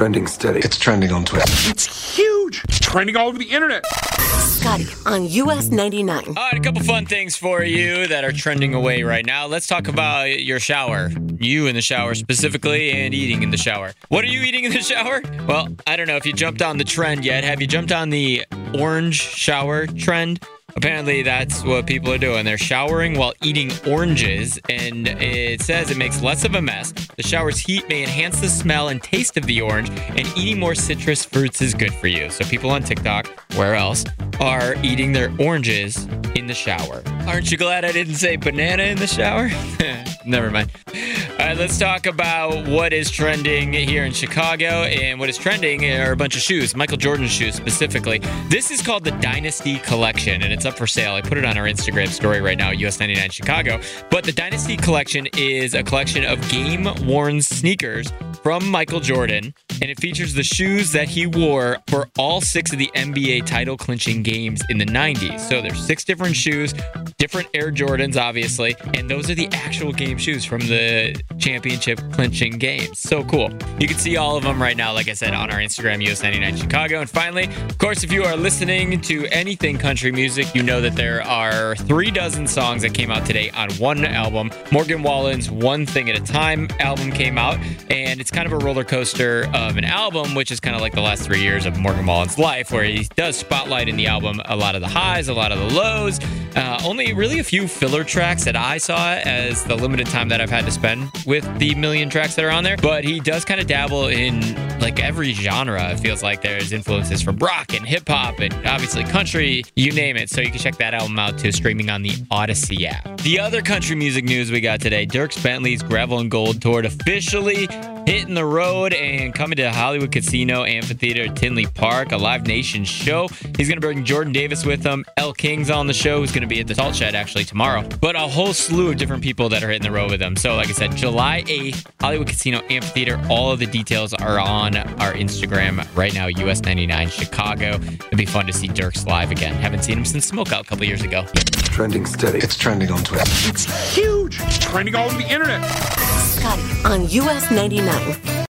trending steady. It's trending on Twitter. It's huge. It's trending all over the internet. Scotty on US 99. All right, a couple fun things for you that are trending away right now. Let's talk about your shower. You in the shower specifically, and eating in the shower. What are you eating in the shower? Well, I don't know if you jumped on the trend yet. Have you jumped on the orange shower trend? Apparently, that's what people are doing. They're showering while eating oranges, and it says it makes less of a mess. The shower's heat may enhance the smell and taste of the orange, and eating more citrus fruits is good for you. So, people on TikTok, where else, are eating their oranges in the shower. Aren't you glad I didn't say banana in the shower? Never mind. All right, let's talk about what is trending here in Chicago. And what is trending are a bunch of shoes, Michael Jordan shoes specifically. This is called the Dynasty Collection, and it's up for sale. I put it on our Instagram story right now, US 99 Chicago. But the Dynasty Collection is a collection of game worn sneakers from Michael Jordan, and it features the shoes that he wore for all six of the NBA title clinching games in the 90s. So there's six different shoes, different Air Jordans, obviously, and those are the actual game shoes from the championship clinching games. So cool. You can see all of them right now, like I said, on our Instagram, US99 Chicago. And finally, of course, if you are listening to anything country music, you know that there are three dozen songs that came out today on one album. Morgan Wallen's One Thing at a Time album came out, and it's kind of a roller coaster of an album, which is kind of like the last three years of Morgan Wallen's life, where he does spotlight in the album a lot of the highs, a lot of the lows. Uh, only really a few filler tracks that I saw as the limited time that I've had to spend with the million tracks that are on there. But he does kind of dabble in like every genre. It feels like there's influences from rock and hip hop and obviously country, you name it. So you can check that album out too, streaming on the Audacy app. The other country music news we got today Dierks Bentley's Gravel and Gold Tour officially hitting the road and coming to Hollywood Casino Amphitheater at Tinley Park, a Live Nation show. He's going to bring Jordan Davis with him. Elle King's on the show, who's going to be at the Salt Shed actually tomorrow. But a whole slew of different people that are hitting the road with them. So, like I said, July 8th, Hollywood Casino Amphitheater. All of the details are on our Instagram right now, US99 Chicago. It'd be fun to see Dierks live again. Haven't seen him since Smokeout a couple years ago. It's trending steady. It's trending on Twitter. It's huge. It's trending all over the internet. Scotty on US 99.